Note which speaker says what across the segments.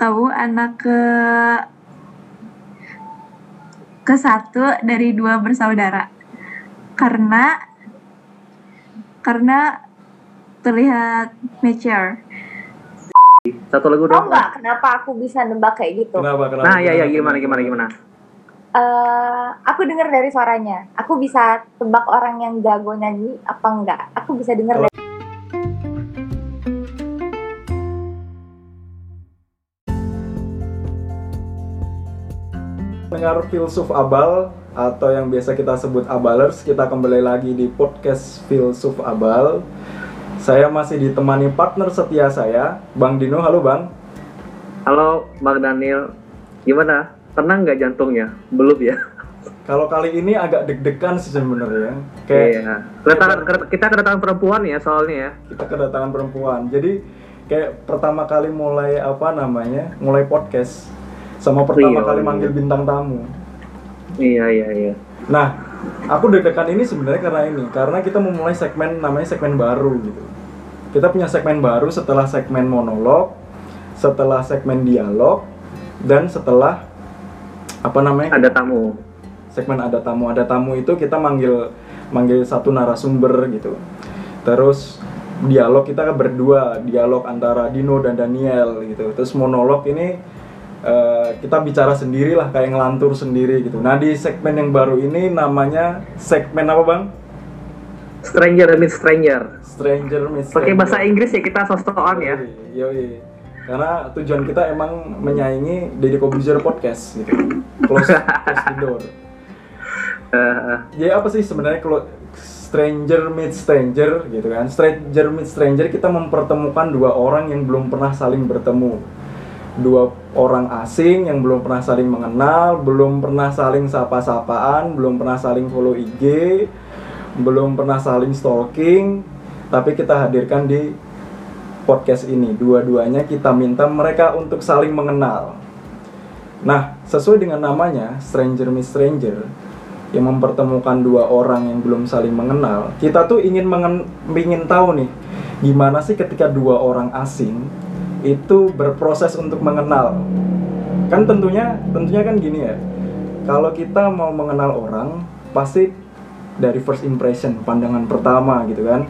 Speaker 1: kamu anak ke ke satu dari dua bersaudara karena karena terlihat mature
Speaker 2: Satu lagu
Speaker 3: Tahu
Speaker 2: dong.
Speaker 3: nggak kenapa aku bisa nebak kayak gitu?
Speaker 4: Kenapa? Kenapa?
Speaker 2: Nah, ya ya gimana gimana gimana.
Speaker 3: Eh, aku dengar dari suaranya. Aku bisa tebak orang yang jago nyanyi apa enggak. Aku bisa dengar dari
Speaker 4: Pendengar Filsuf Abal atau yang biasa kita sebut Abalers, kita kembali lagi di podcast Filsuf Abal. Saya masih ditemani partner setia saya, Bang Dino. Halo Bang.
Speaker 2: Halo Bang Daniel. Gimana? Tenang nggak jantungnya? Belum ya?
Speaker 4: Kalau kali ini agak deg-degan sih sebenarnya. Kayak
Speaker 2: Iya. Kedatangan, kita kedatangan perempuan ya soalnya ya.
Speaker 4: kita kedatangan perempuan. Jadi kayak pertama kali mulai apa namanya? Mulai podcast sama pertama
Speaker 2: Iya,
Speaker 4: kali
Speaker 2: iya.
Speaker 4: manggil bintang tamu.
Speaker 2: Iya iya iya.
Speaker 4: Nah, aku deg-degan ini sebenarnya karena ini, karena kita memulai segmen namanya segmen baru gitu. Kita punya segmen baru setelah segmen monolog, setelah segmen dialog, dan setelah apa namanya?
Speaker 2: Ada tamu.
Speaker 4: segmen ada tamu. Ada tamu itu kita manggil manggil satu narasumber gitu. Terus dialog kita berdua, dialog antara Dino dan Daniel gitu. Terus monolog ini eh, kita bicara sendiri lah kayak ngelantur sendiri gitu. Nah di segmen yang baru ini namanya segmen apa bang?
Speaker 2: Stranger meet stranger.
Speaker 4: Stranger Meets
Speaker 2: Pakai
Speaker 4: Stranger.
Speaker 2: bahasa Inggris ya kita sosokan ya.
Speaker 4: Yoi, yoi. Karena tujuan kita emang menyaingi Deddy Kobuzer podcast gitu. Close, close the door.
Speaker 2: Eh,
Speaker 4: Ya apa sih sebenarnya kalau stranger meet stranger gitu kan? Stranger meet stranger kita mempertemukan dua orang yang belum pernah saling bertemu. Dua orang asing yang belum pernah saling mengenal, belum pernah saling sapa-sapaan, belum pernah saling follow IG, belum pernah saling stalking, tapi kita hadirkan di podcast ini. Dua-duanya kita minta mereka untuk saling mengenal. Nah, sesuai dengan namanya, Stranger Meet Stranger, yang mempertemukan dua orang yang belum saling mengenal, kita tuh ingin mengen- ingin tahu nih, gimana sih ketika dua orang asing itu berproses untuk mengenal. Kan tentunya, tentunya kan gini ya, kalau kita mau mengenal orang, pasti dari first impression, pandangan pertama gitu kan.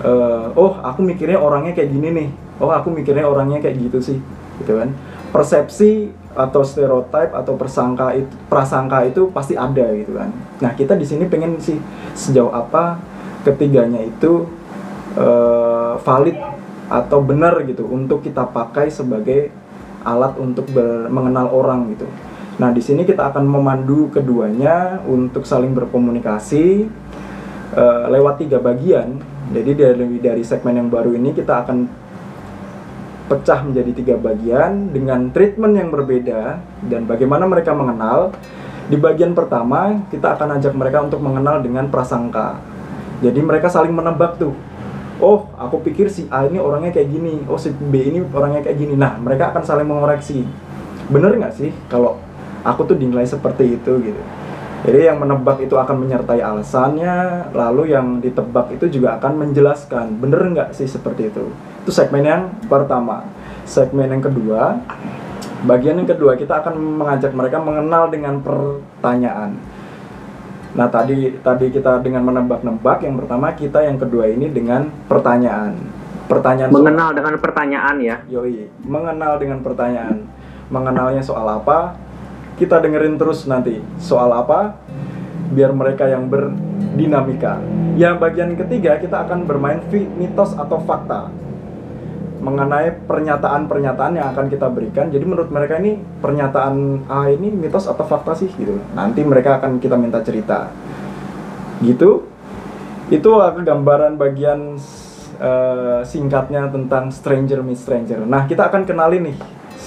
Speaker 4: Eh, oh, aku mikirnya orangnya kayak gini nih. Oh, aku mikirnya orangnya kayak gitu sih, gitu kan. Persepsi atau stereotip atau persangka itu prasangka itu pasti ada gitu kan. Nah, kita di sini pengen sih sejauh apa ketiganya itu eh, valid atau benar gitu untuk kita pakai sebagai alat untuk mengenal orang gitu. Nah, di sini kita akan memandu keduanya untuk saling berkomunikasi eh, lewat tiga bagian. Jadi dari dari segmen yang baru ini kita akan pecah menjadi tiga bagian dengan treatment yang berbeda dan bagaimana mereka mengenal. Di bagian pertama kita akan ajak mereka untuk mengenal dengan prasangka. Jadi mereka saling menebak tuh. Oh, aku pikir si A ini orangnya kayak gini. Oh, si B ini orangnya kayak gini. Nah, mereka akan saling mengoreksi. Bener nggak sih kalau aku tuh dinilai seperti itu gitu. Jadi yang menebak itu akan menyertai alasannya, lalu yang ditebak itu juga akan menjelaskan bener nggak sih seperti itu. Itu segmen yang pertama. Segmen yang kedua, bagian yang kedua kita akan mengajak mereka mengenal dengan pertanyaan. Nah tadi tadi kita dengan menebak-nebak, yang pertama kita yang kedua ini dengan pertanyaan. Pertanyaan soal-
Speaker 2: mengenal dengan pertanyaan ya.
Speaker 4: Yoi, mengenal dengan pertanyaan. Mengenalnya soal apa? Kita dengerin terus nanti. Soal apa? Biar mereka yang berdinamika. Yang bagian ketiga kita akan bermain fi- mitos atau fakta. Mengenai pernyataan-pernyataan yang akan kita berikan. Jadi menurut mereka ini pernyataan A ini mitos atau fakta sih gitu. Nanti mereka akan kita minta cerita. Gitu. Itu aku gambaran bagian eh, singkatnya tentang Stranger Meet Stranger. Nah, kita akan kenalin nih,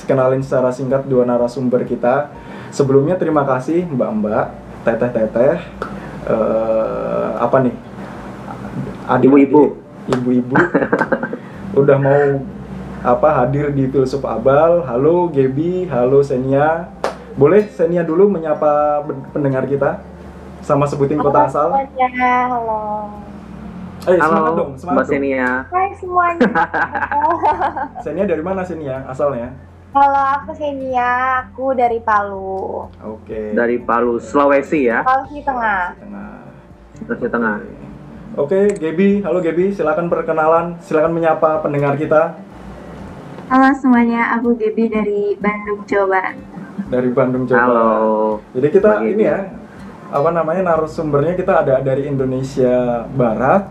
Speaker 4: kenalin secara singkat dua narasumber kita. Sebelumnya terima kasih Mbak-mbak, teteh-teteh, eh, apa nih?
Speaker 2: Ibu-ibu.
Speaker 4: ibu-ibu, udah mau apa hadir di Filsuf Abal. Halo Gebi, halo Senia. Boleh Senia dulu menyapa pendengar kita? Sama sebutin kota asal.
Speaker 3: semuanya. Halo.
Speaker 4: Eh, semangat
Speaker 2: Halo
Speaker 4: dong, semangat
Speaker 2: Mbak
Speaker 4: dong.
Speaker 2: Senia.
Speaker 3: Hai semuanya.
Speaker 4: Senia dari mana Senia asalnya?
Speaker 3: Kalau aku Xenia, aku dari Palu.
Speaker 4: Oke.
Speaker 2: Dari Palu, Sulawesi ya,
Speaker 3: Sulawesi Tengah.
Speaker 4: Tengah.
Speaker 2: Sulawesi Tengah.
Speaker 4: Oke, Gebi, halo Gebi, silakan perkenalan, silakan menyapa pendengar kita
Speaker 1: Halo semuanya, aku Gaby dari Bandung, Jawa Barat.
Speaker 4: dari Bandung Jawa.
Speaker 2: Halo.
Speaker 4: Barat. Jadi kita
Speaker 2: Bang
Speaker 4: ini ya, apa namanya narasumbernya kita ada dari Indonesia Barat.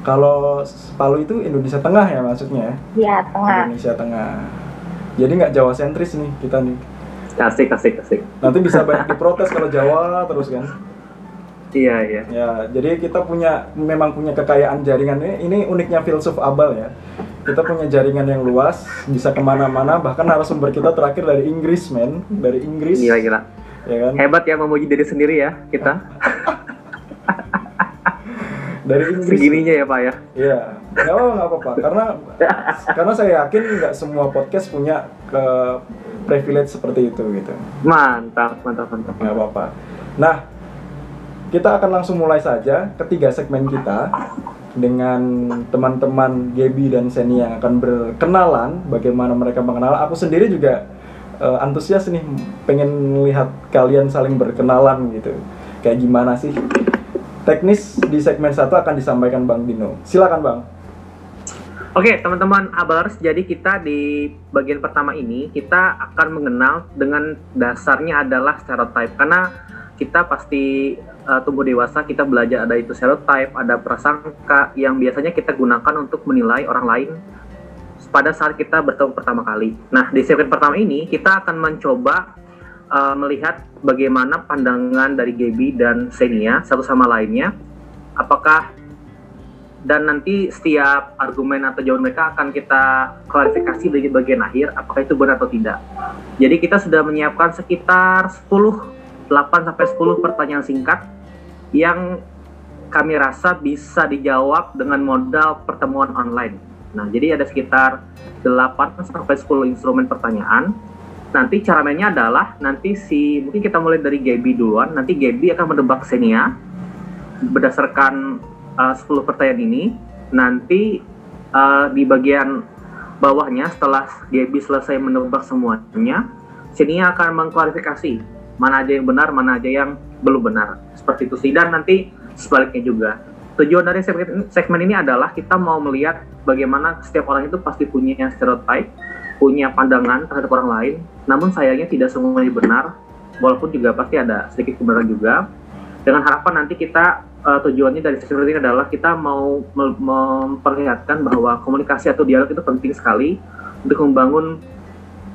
Speaker 4: Kalau Palu itu Indonesia Tengah ya maksudnya?
Speaker 3: Iya, Tengah.
Speaker 4: Indonesia Tengah. Jadi nggak Jawa sentris nih kita nih.
Speaker 2: Kasih, kasih, kasih.
Speaker 4: Nanti bisa banyak diprotes kalau Jawa terus kan.
Speaker 2: Iya, iya.
Speaker 4: Ya, jadi kita punya memang punya kekayaan jaringan ini. Ini uniknya filsuf Abal ya. Kita punya jaringan yang luas, bisa ke mana-mana. Bahkan narasumber kita terakhir dari Inggris, men, dari Inggris.
Speaker 2: Gila, gila.
Speaker 4: Ya kan?
Speaker 2: Hebat ya memuji diri sendiri ya, kita.
Speaker 4: Dari Inggris.
Speaker 2: Segininya ya, Pak ya.
Speaker 4: Iya, nggak apa nggak apa-apa. Karena karena saya yakin nggak semua podcast punya ke privilege seperti itu gitu.
Speaker 2: Mantap, mantap, mantap.
Speaker 4: nggak apa-apa. Nah, kita akan langsung mulai saja ketiga segmen kita dengan teman-teman Gaby dan Seni yang akan berkenalan bagaimana mereka mengenal. Aku sendiri juga eh, antusias nih pengen melihat kalian saling berkenalan gitu. Kayak gimana sih? Teknis di segmen satu akan disampaikan Bang Dino. Silakan Bang.
Speaker 2: Oke, teman-teman Abers, jadi kita di bagian pertama ini kita akan mengenal dengan dasarnya adalah stereotype karena kita pasti uh, tumbuh dewasa, kita belajar ada itu stereotype, ada prasangka yang biasanya kita gunakan untuk menilai orang lain pada saat kita bertemu pertama kali. Nah, di segmen pertama ini kita akan mencoba uh, melihat bagaimana pandangan dari Gaby dan Xenia satu sama lainnya. Apakah dan nanti setiap argumen atau jawaban mereka akan kita klarifikasi di bagian akhir apakah itu benar atau tidak. Jadi kita sudah menyiapkan sekitar 10 8 sampai 10 pertanyaan singkat yang kami rasa bisa dijawab dengan modal pertemuan online. Nah, jadi ada sekitar 8 sampai 10 instrumen pertanyaan. Nanti cara mainnya adalah nanti si mungkin kita mulai dari Gaby duluan, nanti Gaby akan menebak Xenia berdasarkan uh, 10 pertanyaan ini nanti uh, di bagian bawahnya setelah Gaby selesai menebak semuanya Xenia akan mengklarifikasi mana aja yang benar mana aja yang belum benar. Seperti itu sih. Dan nanti sebaliknya juga. Tujuan dari segmen, ini adalah kita mau melihat bagaimana setiap orang itu pasti punya stereotype punya pandangan terhadap orang lain. Namun sayangnya tidak semuanya benar. Walaupun juga pasti ada sedikit kebenaran juga. Dengan harapan nanti kita uh, tujuannya dari segmen ini adalah kita mau mem- memperlihatkan bahwa komunikasi atau dialog itu penting sekali untuk membangun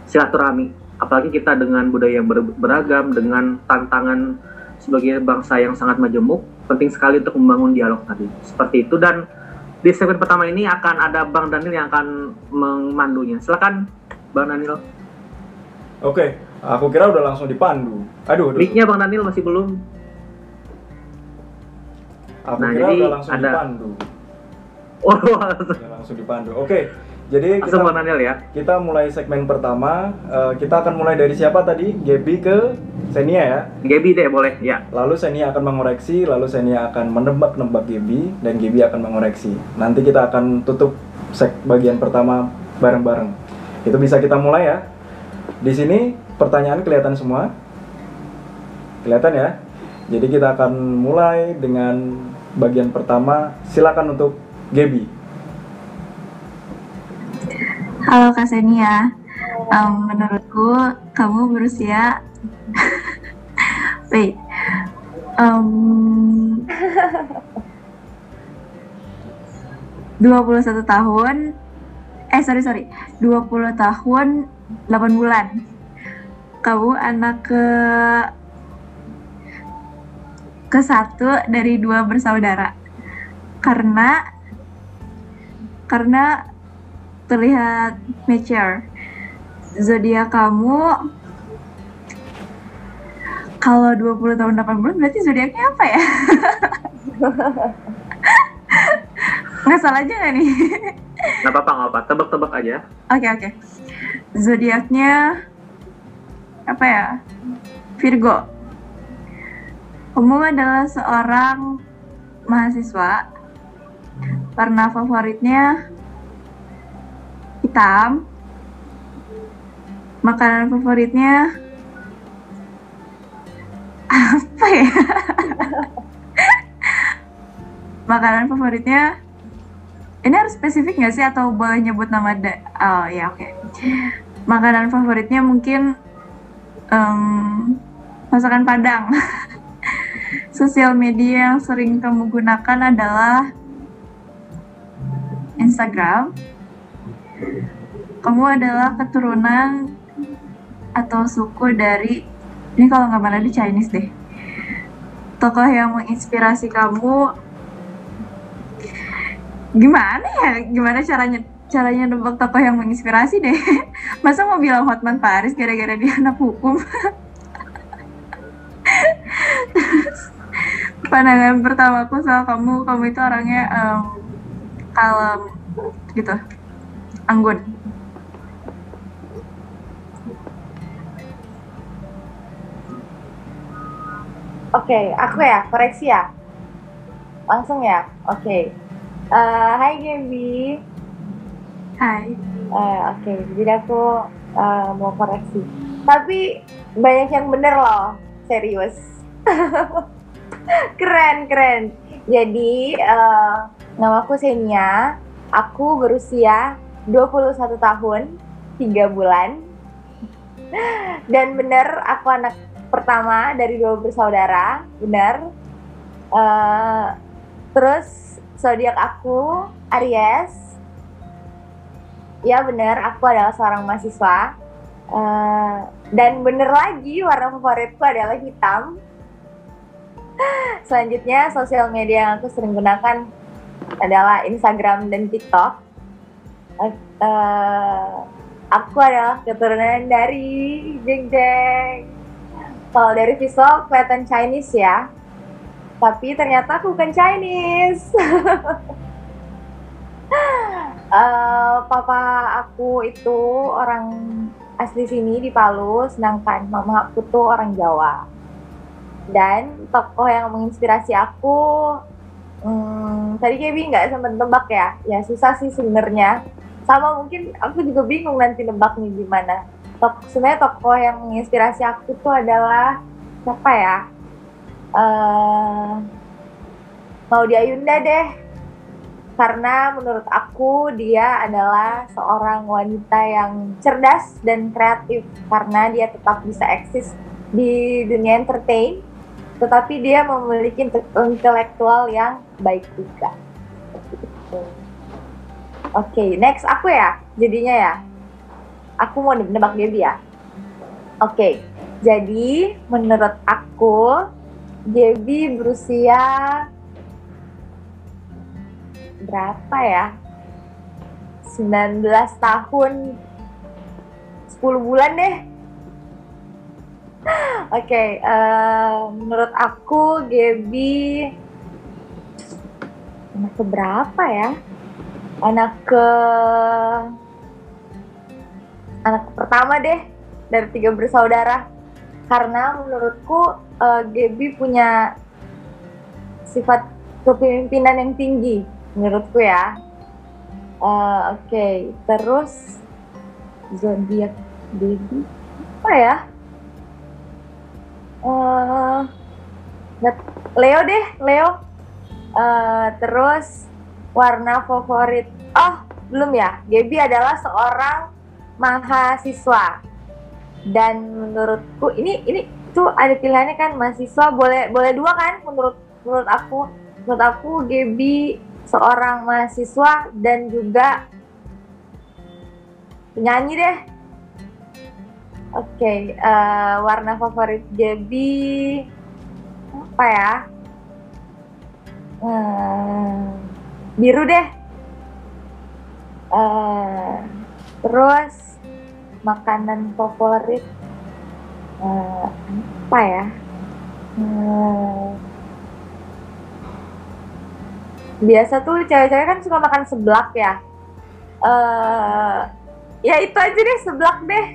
Speaker 2: silaturahmi apalagi kita dengan budaya yang ber- beragam dengan tantangan sebagai bangsa yang sangat majemuk penting sekali untuk membangun dialog tadi seperti itu dan di segmen pertama ini akan ada Bang Daniel yang akan memandunya silakan Bang Daniel
Speaker 4: Oke, aku kira udah langsung dipandu. Aduh, aduh.
Speaker 2: mic-nya Bang Daniel masih belum
Speaker 4: Aku
Speaker 2: Nah,
Speaker 4: kira
Speaker 2: jadi
Speaker 4: udah langsung
Speaker 2: ada-
Speaker 4: dipandu.
Speaker 2: oh
Speaker 4: langsung dipandu. Oke. Jadi kita
Speaker 2: Daniel ya
Speaker 4: kita mulai segmen pertama. Eh, kita akan mulai dari siapa tadi? Gaby ke Senia ya.
Speaker 2: Gaby deh boleh ya
Speaker 4: Lalu Senia akan mengoreksi, lalu Senia akan menebak-nebak Gaby dan Gaby akan mengoreksi. Nanti kita akan tutup seg bagian pertama bareng-bareng. Itu bisa kita mulai ya. Di sini pertanyaan kelihatan semua. Kelihatan ya. Jadi kita akan mulai dengan bagian pertama. Silakan untuk Gaby.
Speaker 1: Halo Kak Senia, Em, menurutku kamu berusia wait. Em, 21 tahun eh sorry sorry. 20 tahun 8 bulan. Kamu anak ke ke satu dari dua bersaudara. Karena karena terlihat mature zodiak kamu kalau 20 tahun 8 bulan berarti zodiaknya apa ya? Nggak salah aja nggak nih?
Speaker 2: nggak apa-apa nggak apa tebak-tebak aja
Speaker 1: Oke oke. Zodiaknya apa ya? Virgo. Kamu adalah seorang mahasiswa. Warna favoritnya hitam. Makanan favoritnya? Apa ya? Makanan favoritnya? Ini harus spesifik nggak sih atau boleh nyebut nama da oh ya oke. Makanan favoritnya mungkin em, masakan Padang. Sosial media yang sering kamu gunakan adalah Instagram kamu adalah keturunan atau suku dari ini kalau nggak mana di Chinese deh. Tokoh yang menginspirasi kamu. Gimana ya? Gimana caranya caranya nebak tokoh yang menginspirasi deh? Masa mau bilang Hotman Paris gara-gara dia anak hukum? Pandangan pertamaku soal kamu kamu itu orangnya em, kalem gitu anggun
Speaker 3: Oke, aku ya, koreksi ya. Langsung ya. Oke. Eh, hai Gaby.
Speaker 1: hai
Speaker 3: Eh, Oke, jadi aku eh, mau koreksi. Tapi banyak yang bener loh, serius. keren, keren. Jadi eh, nama aku Senia. Aku berusia 21 tahun, 3 bulan. Dan bener aku anak pertama dari dua bersaudara, bener. Eh, terus zodiak aku Aries. Ya bener, aku adalah seorang mahasiswa. Eh, dan bener lagi warna favoritku adalah hitam. Selanjutnya sosial media yang aku sering gunakan adalah Instagram dan TikTok. Eh, aku adalah keturunan dari jeng jeng. Kalau dari visual kelihatan Chinese ya, tapi ternyata aku bukan Chinese. Eh, papa aku itu orang asli sini di Palu, sedangkan mama aku tuh orang Jawa. Dan tokoh yang menginspirasi aku, hmm, tadi Kebi nggak sempat tebak ya, ya susah sih sebenarnya. Sama mungkin aku juga bingung nanti nebaknya gimana. Tok, sebenarnya tokoh yang menginspirasi aku tuh adalah siapa ya? Eh, Maudy Ayunda deh karena menurut aku dia adalah seorang wanita yang cerdas dan kreatif karena dia tetap bisa eksis di dunia entertain tetapi dia memiliki inte- intelektual yang baik juga oke next aku ya jadinya ya aku mau nebak Gaby ya oke jadi menurut aku Gaby berusia berapa ya? 19 tahun 10 bulan deh. Oke, eh, menurut aku Gaby anak ke berapa ya? Anak ke anak pertama deh dari tiga bersaudara. Karena menurutku eh, Gaby punya sifat kepemimpinan yang tinggi menurutku ya. Eh, Oke, terus zodiak baby apa ya? Nggak- Leo deh, Leo. Eh, terus warna favorit. Oh, belum ya. Gaby adalah seorang mahasiswa. Dan menurutku ini ini tuh ada pilihannya kan mahasiswa boleh boleh dua kan menurut menurut aku menurut aku Gaby seorang mahasiswa dan juga penyanyi deh. Oke, eh, warna favorit Gaby apa ya? Eh, biru deh. Eh, terus makanan favorit eh, apa ya? Eh, biasa tuh cewek-cewek kan suka makan seblak ya. eh ya itu aja deh seblak deh.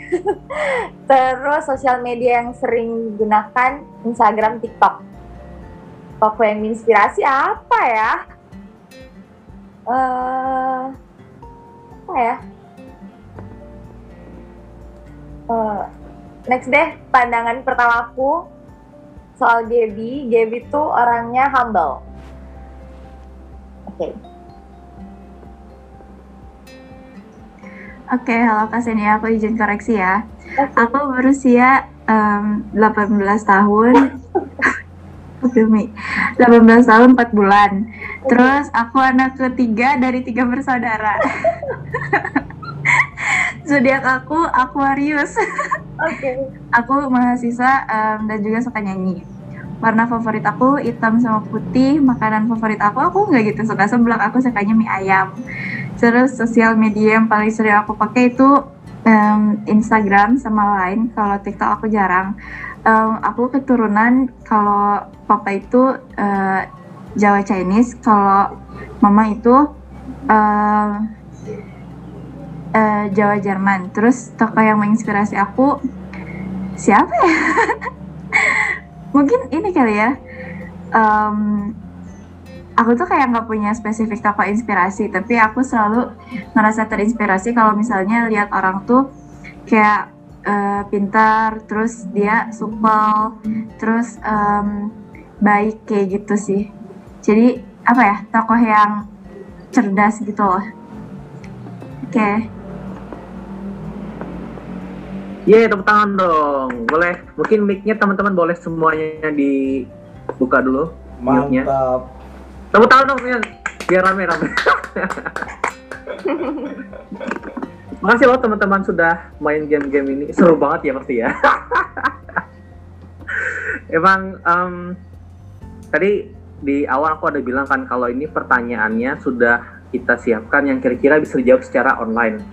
Speaker 3: Terus sosial media yang sering digunakan Instagram, TikTok. Toko yang menginspirasi apa ya? eh apa ya? Eh, next deh, pandangan pertama aku soal Gaby. Gaby tuh orangnya humble. Oke.
Speaker 1: Oke, halo Kak Senia, aku izin koreksi ya.
Speaker 3: Oke.
Speaker 1: Aku berusia em, 18 tahun. Demi 18 tahun 4 bulan. Terus aku anak ketiga dari tiga bersaudara. Zodiak aku Aquarius.
Speaker 3: Oke.
Speaker 1: Aku mahasiswa em, dan juga suka nyanyi. Warna favorit aku hitam sama putih. Makanan favorit aku aku nggak gitu suka seblak. Aku sukanya mie ayam. Terus sosial media yang paling sering aku pakai itu em, Instagram sama lain. Kalau TikTok aku jarang. Em, aku keturunan kalau papa itu eh, Jawa Chinese. Kalau mama itu em, eh, Jawa Jerman. Terus tokoh yang menginspirasi aku siapa ya? Mungkin ini kali ya. Em, aku tuh kayak nggak punya spesifik tokoh inspirasi, tapi aku selalu ngerasa terinspirasi kalau misalnya lihat orang tuh kayak eh, pintar, terus dia supel, terus em, baik kayak gitu sih. Jadi apa ya tokoh yang cerdas gitu loh. Oke.
Speaker 2: Yeay, tepuk tangan dong. Boleh. Mungkin mic-nya teman-teman boleh semuanya dibuka dulu.
Speaker 4: Mantap.
Speaker 2: Tepuk tangan dong. Biar rame-rame. Makasih loh teman-teman sudah main game-game ini. Seru banget ya pasti ya. Emang em, tadi di awal aku ada bilang kan kalau ini pertanyaannya sudah kita siapkan yang kira-kira bisa dijawab secara online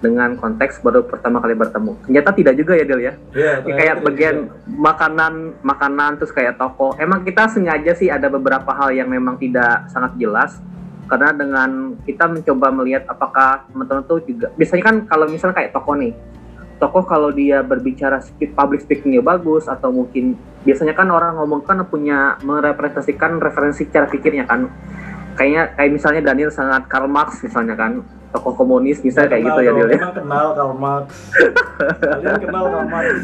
Speaker 2: dengan konteks baru pertama kali bertemu. Ternyata tidak juga ya Del ya.
Speaker 4: Iya,
Speaker 2: Ya, kayak bagian
Speaker 4: juga.
Speaker 2: makanan makanan terus kayak toko emang kita sengaja sih ada beberapa hal yang memang tidak sangat jelas karena dengan kita mencoba melihat apakah teman-teman tuh juga biasanya kan kalau misalnya kayak toko nih toko kalau dia berbicara speak, public speakingnya bagus atau mungkin biasanya kan orang ngomong kan punya merepresentasikan referensi cara pikirnya kan kayaknya kayak misalnya Daniel sangat Karl Marx misalnya kan tokoh komunis misalnya kayak
Speaker 4: Kenal
Speaker 2: gitu ya
Speaker 4: dong,
Speaker 2: ya
Speaker 4: Emang kenal Karl Marx. Kalian kenal Karl Marx?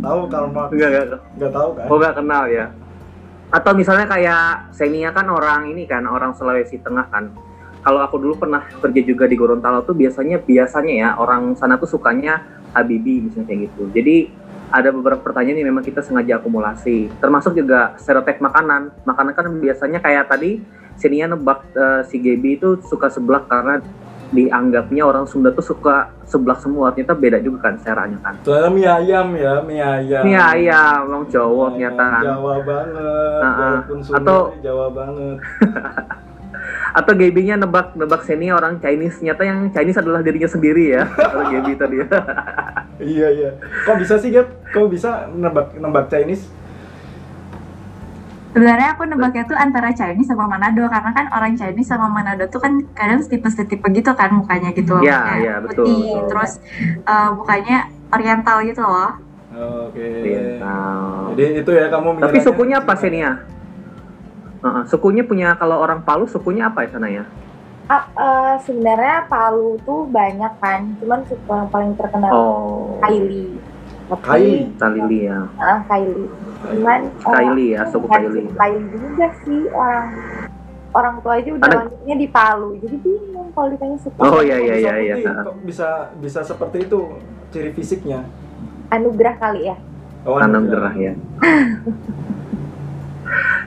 Speaker 4: Tahu Karl Marx?
Speaker 2: enggak enggak
Speaker 4: Nggak tahu kan?
Speaker 2: Oh nggak kenal ya? Atau misalnya kayak Senia kan orang ini kan orang Sulawesi Tengah kan. Kalau aku dulu pernah kerja juga di Gorontalo tuh biasanya biasanya ya orang sana tuh sukanya Habibi misalnya kayak gitu. Jadi ada beberapa pertanyaan yang memang kita sengaja akumulasi. Termasuk juga stereotip makanan. Makanan kan biasanya kayak tadi Senia nebak eh, si Gaby itu suka seblak karena dianggapnya orang Sunda tuh suka seblak semua. Ternyata beda juga kan caranya kan.
Speaker 4: Soalnya mie ayam ya, mie ayam.
Speaker 2: Ini ayam, orang Jawa
Speaker 4: Mie
Speaker 2: ternyata kan.
Speaker 4: Jawa banget.
Speaker 2: Nah, ah.
Speaker 4: Walaupun Sunda
Speaker 2: Atau-
Speaker 4: Jawa banget.
Speaker 2: atau Gaby-nya nebak nebak Seni orang Chinese ternyata yang Chinese adalah dirinya sendiri ya atau Gaby tadi ya
Speaker 4: iya iya. Kok bisa sih Gap? Kok bisa nebak nebak Chinese?
Speaker 1: Sebenarnya aku nebaknya tuh antara Chinese sama Manado karena kan orang Chinese sama Manado tuh kan kadang tipe-tipe gitu kan mukanya gitu loh.
Speaker 2: Iya,
Speaker 1: Kayak
Speaker 2: iya, betul,
Speaker 1: putih,
Speaker 2: betul.
Speaker 1: terus eh, mukanya oriental gitu loh.
Speaker 4: Oke.
Speaker 2: Oriental.
Speaker 4: Jadi itu ya kamu
Speaker 2: tapi sukunya apa
Speaker 4: Cina.
Speaker 2: Senia Heeh, sukunya punya kalau orang Palu sukunya apa ya sana ya
Speaker 3: Ah, eh, sebenarnya Palu tuh banyak kan, cuman suku yang paling terkenal
Speaker 2: oh
Speaker 3: Kaili. Tapi,
Speaker 4: Kaili?
Speaker 2: Kaili ya
Speaker 3: Ah, Kaili. Cuman eh,
Speaker 2: Kaili ya suku
Speaker 3: suku Kaili juga sih orang orang tua aja udah lahirnya di Palu, jadi bingung kalau ditanya suku.
Speaker 2: Oh, iya, iya, iya, iya.
Speaker 4: Kok bisa bisa seperti itu ciri fisiknya?
Speaker 3: Anugerah kali ya.
Speaker 4: Oh,
Speaker 2: tanam
Speaker 4: anugerah.
Speaker 2: gerah ya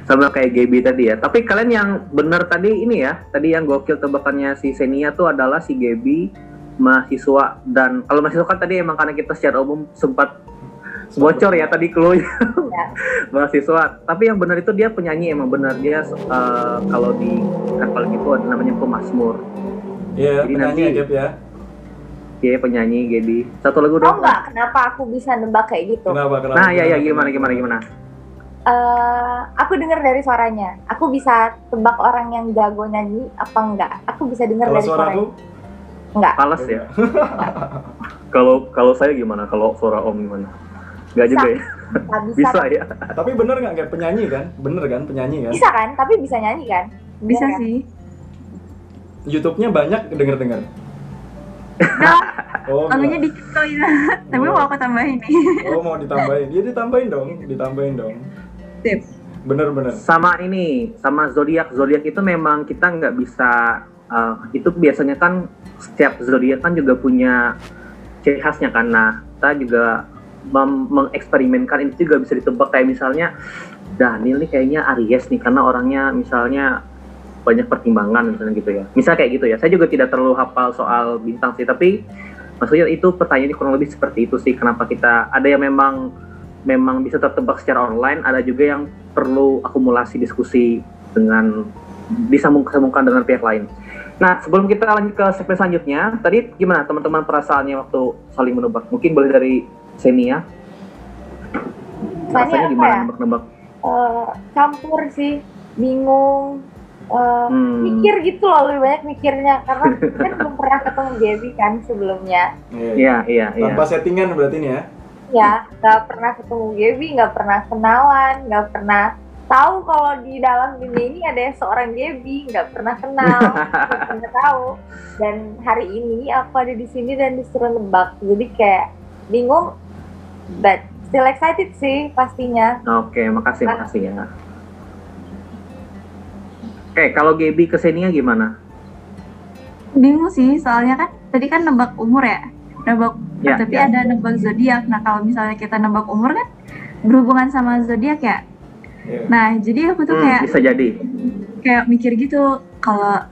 Speaker 2: sama kayak Gaby tadi ya tapi kalian yang benar tadi ini ya tadi yang gokil tebakannya si Senia tuh adalah si Gaby mahasiswa dan kalau mahasiswa kan tadi emang karena kita secara umum sempat bocor ya tadi clue
Speaker 3: Ya.
Speaker 2: mahasiswa tapi yang benar itu dia penyanyi emang benar dia eh, kalau di Katolik itu ada namanya pemasmur
Speaker 4: Iya,
Speaker 2: Jadi
Speaker 4: penyanyi
Speaker 2: nanti-
Speaker 4: ya, Gap ya.
Speaker 2: dia penyanyi Gaby satu lagu dong
Speaker 3: nggak kenapa aku bisa nebak kayak gitu?
Speaker 4: Kenapa? Kenapa?
Speaker 2: nah ya ya gimana gimana gimana
Speaker 3: Eh, aku dengar dari suaranya. Aku bisa tebak orang yang jago nyanyi apa enggak. Aku bisa dengar dari
Speaker 4: suara
Speaker 3: suaranya.
Speaker 4: aku
Speaker 3: Enggak.
Speaker 2: Pales ya kalau kalau saya gimana kalau suara Om gimana Nggak juga ya
Speaker 3: bisa.
Speaker 2: bisa ya
Speaker 4: Tapi bener nggak Gap? penyanyi kan? Bener kan penyanyi kan?
Speaker 3: Bisa kan? Tapi bisa nyanyi kan?
Speaker 1: Bisa
Speaker 3: kan?
Speaker 1: sih.
Speaker 4: YouTube-nya banyak denger-denger.
Speaker 1: Nah,
Speaker 4: Oh,
Speaker 1: lagunya
Speaker 4: enggak.
Speaker 1: dikit kok ini. Tapi
Speaker 4: Oh.
Speaker 1: mau aku tambahin nih.
Speaker 4: Oh mau ditambahin? Ya ditambahin dong, ditambahin dong.
Speaker 1: Sip.
Speaker 4: Bener-bener.
Speaker 2: sama ini sama zodiak zodiak itu memang kita nggak bisa uh, itu biasanya kan setiap zodiak kan juga punya ciri khasnya kan. Nah kita juga mengeksperimenkan itu juga bisa ditebak. Kayak misalnya Daniel nih kayaknya Aries nih karena orangnya misalnya banyak pertimbangan misalnya gitu ya. Misal kayak gitu ya. Saya juga tidak terlalu hafal soal bintang sih tapi maksudnya itu pertanyaan kurang lebih seperti itu sih kenapa kita ada yang memang memang bisa tertebak secara online ada juga yang perlu akumulasi diskusi dengan disambung-sambungkan dengan pihak lain. Nah, sebelum kita lanjut ke segmen selanjutnya, tadi gimana teman-teman perasaannya waktu saling menebak? Mungkin boleh dari Senia,
Speaker 3: Soalnya
Speaker 2: rasanya gimana
Speaker 3: ya?
Speaker 2: nebak-nebak?
Speaker 3: Eh, campur sih, bingung, eh,
Speaker 2: Hmm.
Speaker 3: mikir gitu loh, lebih banyak mikirnya karena kan belum pernah ketemu Gaby kan sebelumnya.
Speaker 4: Iya.
Speaker 2: Iya, iya, iya.
Speaker 4: Tanpa settingan berarti nih ya.
Speaker 3: Ya, nggak pernah ketemu Gaby, nggak pernah kenalan, nggak pernah tahu kalau di dalam dunia ini ada seorang Gaby, nggak pernah kenal, nggak pernah tahu. Dan hari ini aku ada di sini dan disuruh nebak, jadi kayak bingung, but still excited sih pastinya.
Speaker 2: Oke, makasih, makasih ya. Oke, kalau Gaby ke Senia gimana?
Speaker 1: Bingung sih, soalnya kan tadi kan nebak umur ya. Nebak
Speaker 2: Ya,
Speaker 1: tapi
Speaker 2: ya.
Speaker 1: ada nebak zodiak. Nah, kalau misalnya kita nebak umur kan berhubungan sama zodiak ya.
Speaker 4: Iya.
Speaker 1: Nah, jadi aku tuh
Speaker 2: Hmm,
Speaker 1: kayak
Speaker 2: bisa jadi.
Speaker 1: kayak mikir gitu kalau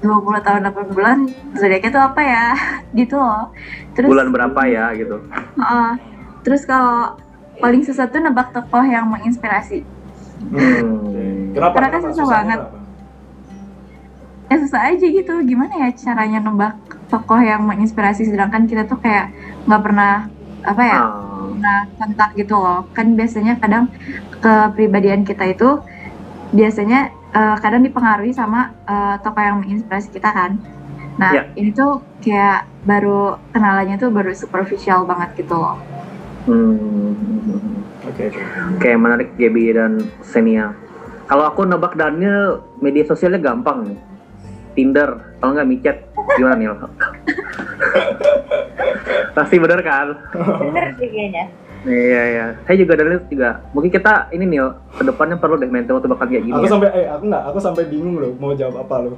Speaker 1: 20 tahun 8 bulan zodiaknya tuh apa ya gitu loh. Terus
Speaker 2: Bulan berapa ya gitu?
Speaker 1: Heeh. terus kalau paling susah tuh nebak tokoh yang menginspirasi.
Speaker 2: Hmm.
Speaker 4: Kenapa?
Speaker 1: Karena kan
Speaker 4: Kenapa?
Speaker 1: susah
Speaker 4: Susahnya
Speaker 1: banget.
Speaker 4: apa?
Speaker 1: Ya susah aja gitu. Gimana ya caranya nebak tokoh yang menginspirasi sedangkan kita tuh kayak nggak pernah apa ya
Speaker 2: Ah,
Speaker 1: pernah kontak gitu loh. Kan biasanya kadang kepribadian kita itu biasanya eh, kadang dipengaruhi sama eh, tokoh yang menginspirasi kita kan. Nah,
Speaker 2: Ya.
Speaker 1: ini tuh kayak baru kenalannya tuh baru superficial banget gitu loh.
Speaker 2: hmm.
Speaker 4: Oke, oke.
Speaker 2: Oke, menarik Gaby dan Senia. Kalau aku nebak Daniel, media sosialnya gampang nih. Tinder, kalau nggak micet, gimana nih? Pasti bener kan?
Speaker 3: Bener sih kayaknya.
Speaker 2: Iya, iya. Saya juga Daniel juga. Mungkin kita ini nih, ke depannya perlu deh mental tebakan kayak gini
Speaker 4: Aku
Speaker 2: ya.
Speaker 4: sampai eh aku nggak, aku sampai bingung loh mau jawab apa loh.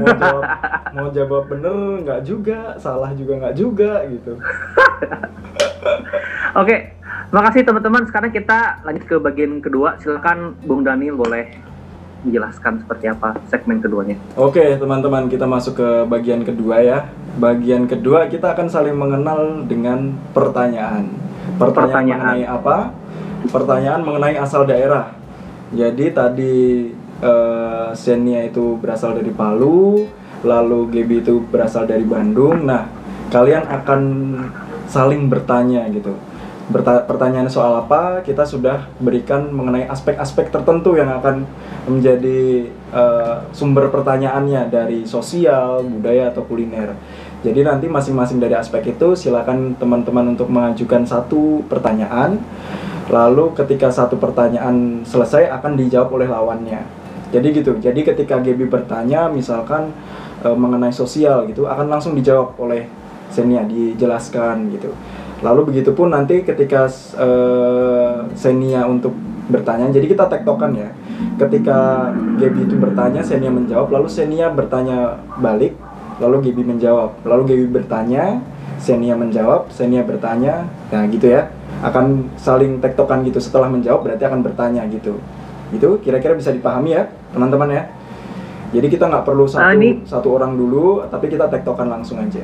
Speaker 4: Mau jawab mau jawab bener nggak juga, salah juga nggak juga gitu.
Speaker 2: Oke, makasih teman-teman. Sekarang kita lanjut ke bagian kedua. Silakan Bung Daniel boleh menjelaskan seperti apa segmen keduanya.
Speaker 4: Oke teman-teman kita masuk ke bagian kedua ya. Bagian kedua kita akan saling mengenal dengan pertanyaan. Pertanyaan,
Speaker 2: Pertanyaan.
Speaker 4: mengenai apa? Pertanyaan mengenai asal daerah. Jadi tadi eh, Xenia itu berasal dari Palu, lalu Gaby itu berasal dari Bandung. Nah kalian akan saling bertanya gitu. Pertanyaan soal apa kita sudah berikan mengenai aspek-aspek tertentu yang akan menjadi eh, sumber pertanyaannya dari sosial, budaya atau kuliner. Jadi nanti masing-masing dari aspek itu silakan teman-teman untuk mengajukan satu pertanyaan. Lalu ketika satu pertanyaan selesai akan dijawab oleh lawannya. Jadi gitu. Jadi ketika Gaby bertanya misalkan eh, mengenai sosial gitu akan langsung dijawab oleh Senia dijelaskan gitu. Lalu begitupun nanti ketika eh, Senia untuk bertanya, jadi kita tektokan ya. Ketika Gaby itu bertanya, Senia menjawab, lalu Senia bertanya balik, lalu Gaby menjawab, lalu Gaby bertanya, Senia menjawab, Senia bertanya, nah gitu ya. Akan saling tektokan gitu. Setelah menjawab berarti akan bertanya gitu. Itu kira-kira bisa dipahami ya, teman-teman ya. Jadi kita nggak perlu satu
Speaker 2: Ah, ini-
Speaker 4: satu orang dulu, tapi kita tektokan langsung aja.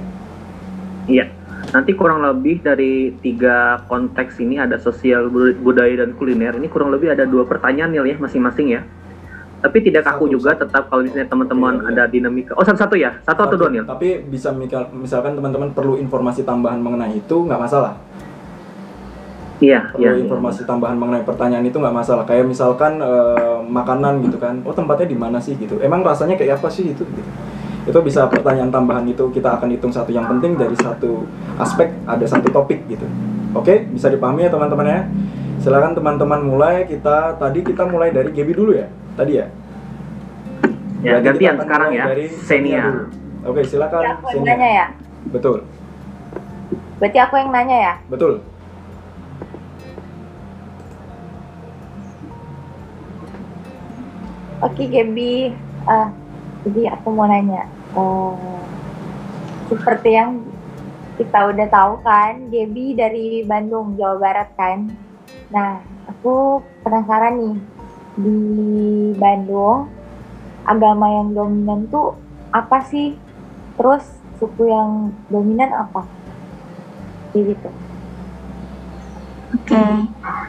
Speaker 2: Iya. Nanti kurang lebih dari tiga konteks ini ada sosial, bud- budaya dan kuliner. Ini kurang lebih ada dua pertanyaan nih ya masing-masing ya. Tapi tidak kaku
Speaker 4: Satu,
Speaker 2: juga
Speaker 4: satu.
Speaker 2: tetap kalau misalnya teman-teman
Speaker 4: Iya, iya.
Speaker 2: ada dinamika. Oh satu-satu ya, satu atau dua nih?
Speaker 4: Tapi bisa misalkan teman-teman perlu informasi tambahan mengenai itu nggak masalah.
Speaker 2: Iya,
Speaker 4: Perlu
Speaker 2: iya. iya.
Speaker 4: informasi tambahan mengenai pertanyaan itu nggak masalah. Kayak misalkan eh, makanan gitu kan. Oh tempatnya di mana sih gitu. Emang rasanya kayak apa sih itu? Gitu. Itu bisa pertanyaan tambahan itu kita akan hitung satu yang penting dari satu aspek ada satu topik gitu. Oke, bisa dipahami ya teman-teman ya. Silakan teman-teman mulai. Kita tadi kita mulai dari Gaby dulu ya. Tadi ya.
Speaker 2: Ya,
Speaker 4: Berarti
Speaker 2: gantian sekarang ya.
Speaker 4: dari
Speaker 2: Xenia.
Speaker 4: dulu. Oke, silakan
Speaker 3: Ya,
Speaker 4: Xenia.
Speaker 3: nanya ya.
Speaker 4: Betul.
Speaker 3: Berarti aku yang nanya ya?
Speaker 4: Betul.
Speaker 3: Oke, Gaby. Ah, jadi aku mau nanya. Eh, seperti yang kita udah tahu kan, Gaby dari Bandung, Jawa Barat kan. Nah, aku penasaran nih di Bandung agama yang dominan tuh apa sih? Terus suku yang dominan apa? Kayak gitu.
Speaker 1: Oke,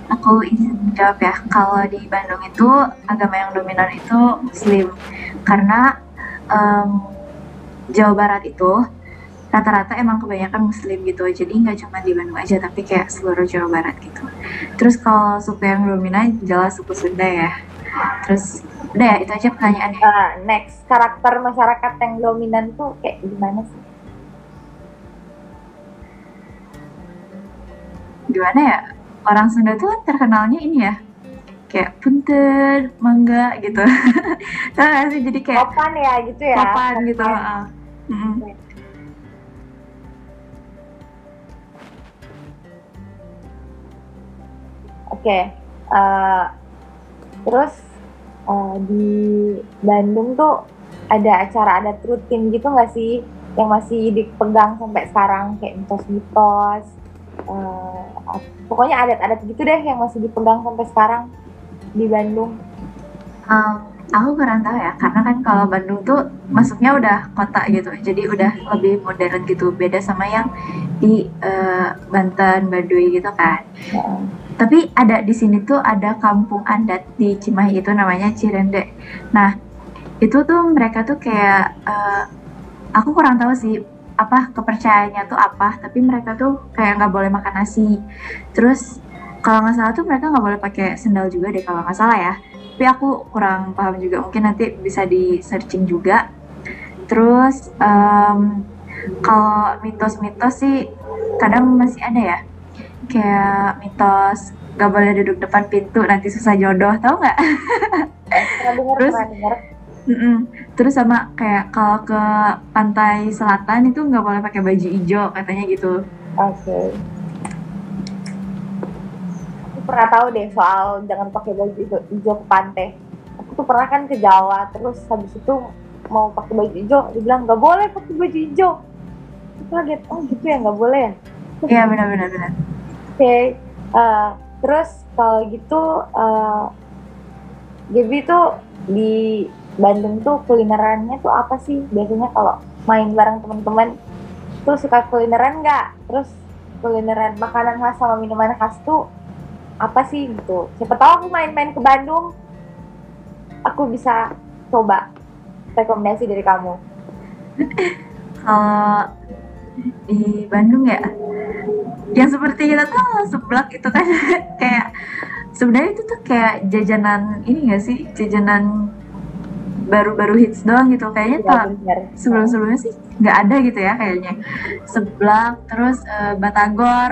Speaker 1: aku izin jawab ya. Kalau di Bandung itu agama yang dominan itu Muslim, karena em, Jawa Barat itu rata-rata emang kebanyakan Muslim gitu. Jadi nggak cuma di Bandung aja, tapi kayak seluruh Jawa Barat gitu. Terus kalau suku yang dominan jelas suku Sunda ya. Terus udah ya itu aja pertanyaannya.
Speaker 3: Nah, next karakter masyarakat yang dominan tuh kayak gimana sih?
Speaker 1: Gimana ya? Orang Sunda tuh terkenalnya ini ya, kayak punten, mangga gitu. Sih? Jadi kayak
Speaker 3: Sopan ya gitu ya?
Speaker 1: sopan gitu.
Speaker 3: Sopan.
Speaker 1: heeh. Mm-mm.
Speaker 3: Oke, eh, terus eh, di Bandung tuh ada acara adat rutin gitu nggak sih yang masih dipegang sampai sekarang kayak mitos-mitos, ap- pokoknya adat-adat gitu deh yang masih dipegang sampai sekarang di Bandung.
Speaker 1: Um, aku kurang tahu ya, karena kan kalau Bandung tuh masuknya udah kota gitu, jadi udah lebih modern gitu, beda sama yang di eh, Banten, Baduy gitu kan.
Speaker 3: Heeh.
Speaker 1: Tapi ada di sini tuh ada kampung adat di Cimahi itu namanya Cirende. Nah, itu tuh mereka tuh kayak eh, aku kurang tahu sih apa kepercayaannya tuh apa, tapi mereka tuh kayak nggak boleh makan nasi. Terus kalau nggak salah tuh mereka nggak boleh pakai sendal juga deh kalau nggak salah ya. Tapi aku kurang paham juga, mungkin nanti bisa di searching juga. Terus em, kalau mitos-mitos sih kadang masih ada ya kayak mitos gak boleh duduk depan pintu nanti susah jodoh tau nggak Terus?
Speaker 3: pernah dengar.
Speaker 1: Mm-mm. terus sama kayak kalau ke pantai selatan itu nggak boleh pakai baju hijau katanya gitu
Speaker 3: Oke. Aku pernah tahu deh soal jangan pakai baju hijau, ke pantai. Aku tuh pernah kan ke Jawa, terus habis itu mau pakai baju hijau, dibilang nggak boleh pakai baju hijau. Aku kaget, oh gitu ya nggak boleh ya?
Speaker 1: iya benar-benar benar
Speaker 3: Oke. eh, terus kalau gitu, uh, Gaby tuh di Bandung tuh kulinerannya tuh apa sih? Biasanya kalau main bareng teman-teman tuh suka kulineran nggak? Terus kulineran makanan khas sama minuman khas tuh apa sih gitu? Siapa tahu aku main-main ke Bandung, aku bisa coba rekomendasi dari kamu.
Speaker 1: kalau di Bandung ya yang seperti kita tahu seblak itu kan kayak sebenarnya itu tuh kayak jajanan ini gak sih jajanan baru-baru hits doang gitu kayaknya
Speaker 3: Ya,
Speaker 1: tak sebelum-sebelumnya sih nggak ada gitu ya kayaknya seblak terus eh, batagor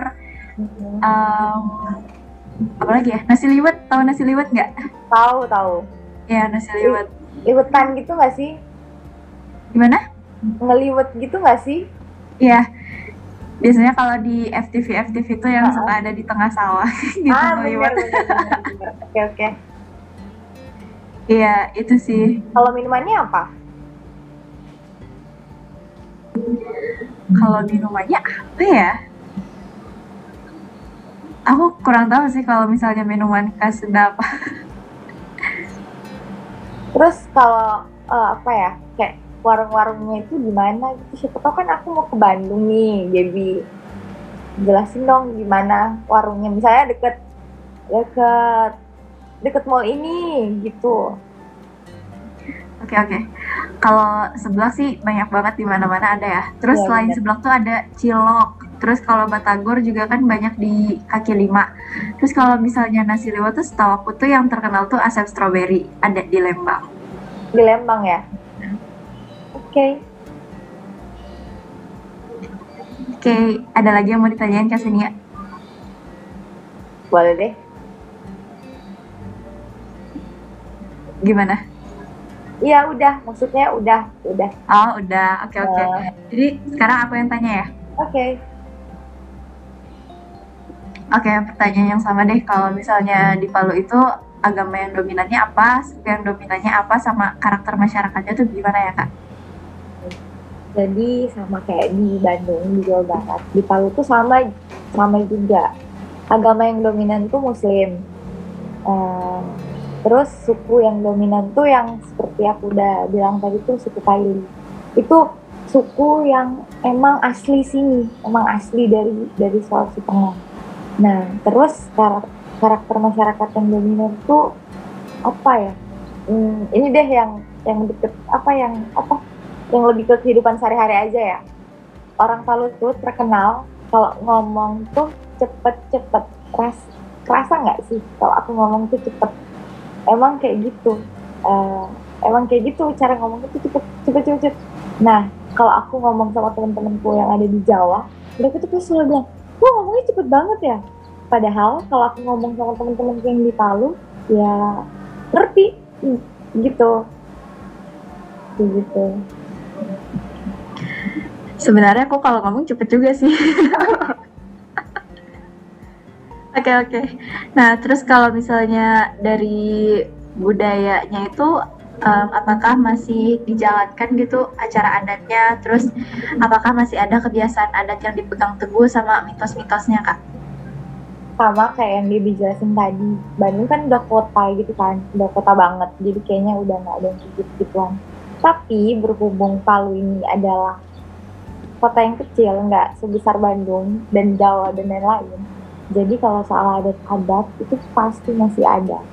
Speaker 1: em, apa lagi ya nasi liwet tahu nasi liwet nggak
Speaker 3: Tahu tahu.
Speaker 1: ya nasi liwet
Speaker 3: Liwetan gitu nggak sih?
Speaker 1: gimana
Speaker 3: Ngeliwet gitu nggak sih?
Speaker 1: ya biasanya kalau di FTV FTV itu yang
Speaker 3: Ah.
Speaker 1: suka ada di tengah sawah gitu
Speaker 3: ah
Speaker 1: ngeliwet.
Speaker 3: Oke oke.
Speaker 1: Iya, itu sih.
Speaker 3: Kalau minumannya apa?
Speaker 1: Kalau minumannya apa ya? Aku kurang tahu sih kalau misalnya minuman khas Sunda apa.
Speaker 3: Terus kalau eh, apa ya? Kayak warung-warungnya itu di mana gitu. Siapa tahu kan aku mau ke Bandung nih, Gaby. Jelasin dong gimana warungnya. Misalnya deket deket deket mall ini gitu.
Speaker 1: Oke, oke. Kalau seblak sih banyak banget di mana-mana ada ya. Terus
Speaker 3: Iya,
Speaker 1: selain
Speaker 3: bener.
Speaker 1: seblak tuh ada cilok. Terus kalau batagor juga kan banyak di kaki lima. Terus kalau misalnya nasi liwet tuh setahu aku tuh yang terkenal tuh asap strawberry ada di Lembang.
Speaker 3: Di Lembang ya. Oke.
Speaker 1: Oke, ada lagi yang mau ditanyain Kak Senia?
Speaker 3: Boleh deh.
Speaker 1: Gimana?
Speaker 3: Iya udah, maksudnya udah, udah.
Speaker 1: Oh, udah. Oke, oke.
Speaker 3: Eh,
Speaker 1: Jadi sekarang aku yang tanya ya.
Speaker 3: Oke.
Speaker 1: Oke, pertanyaan yang sama deh. Kalau misalnya di Palu itu agama yang dominannya apa, suku yang dominannya apa, sama karakter masyarakatnya tuh gimana ya kak?
Speaker 3: Jadi sama kayak di Bandung, di Jawa Barat. Di Palu tuh sama sama juga. Agama yang dominan tuh Muslim. Eh, terus suku yang dominan tuh yang seperti aku udah bilang tadi tuh suku Kaili. Itu suku yang emang asli sini, emang asli dari dari Sulawesi Tengah. Nah, terus kar- karakter masyarakat yang dominan tuh apa ya? Hmm, ini deh yang yang deket apa yang apa yang lebih ke kehidupan sehari-hari aja ya. Orang Palu tuh terkenal kalau ngomong tuh cepet-cepet. Ras, kerasa nggak sih kalau aku ngomong tuh cepet? Emang kayak gitu. Eh, emang kayak gitu cara ngomong tuh cepet, cepet, cepet, cepet. Nah, kalau aku ngomong sama temen-temenku yang ada di Jawa, mereka tuh pasti selalu bilang, wah ngomongnya cepet banget ya. Padahal kalau aku ngomong sama temen-temenku yang di Palu, ya ngerti gitu. Kayak gitu.
Speaker 1: Sebenarnya aku kalau ngomong cepet juga sih. Oke oke. Nah terus kalau misalnya dari budayanya itu em, apakah masih dijalankan gitu acara adatnya? Terus apakah masih ada kebiasaan adat yang dipegang teguh sama mitos-mitosnya kak?
Speaker 3: sama kayak yang dia dijelasin tadi Bandung kan udah kota gitu kan udah kota banget jadi kayaknya udah nggak ada yang gitu gituan tapi berhubung Palu ini adalah kota yang kecil nggak sebesar Bandung dan Jawa dan lain-lain jadi kalau soal adat-adat itu pasti masih ada.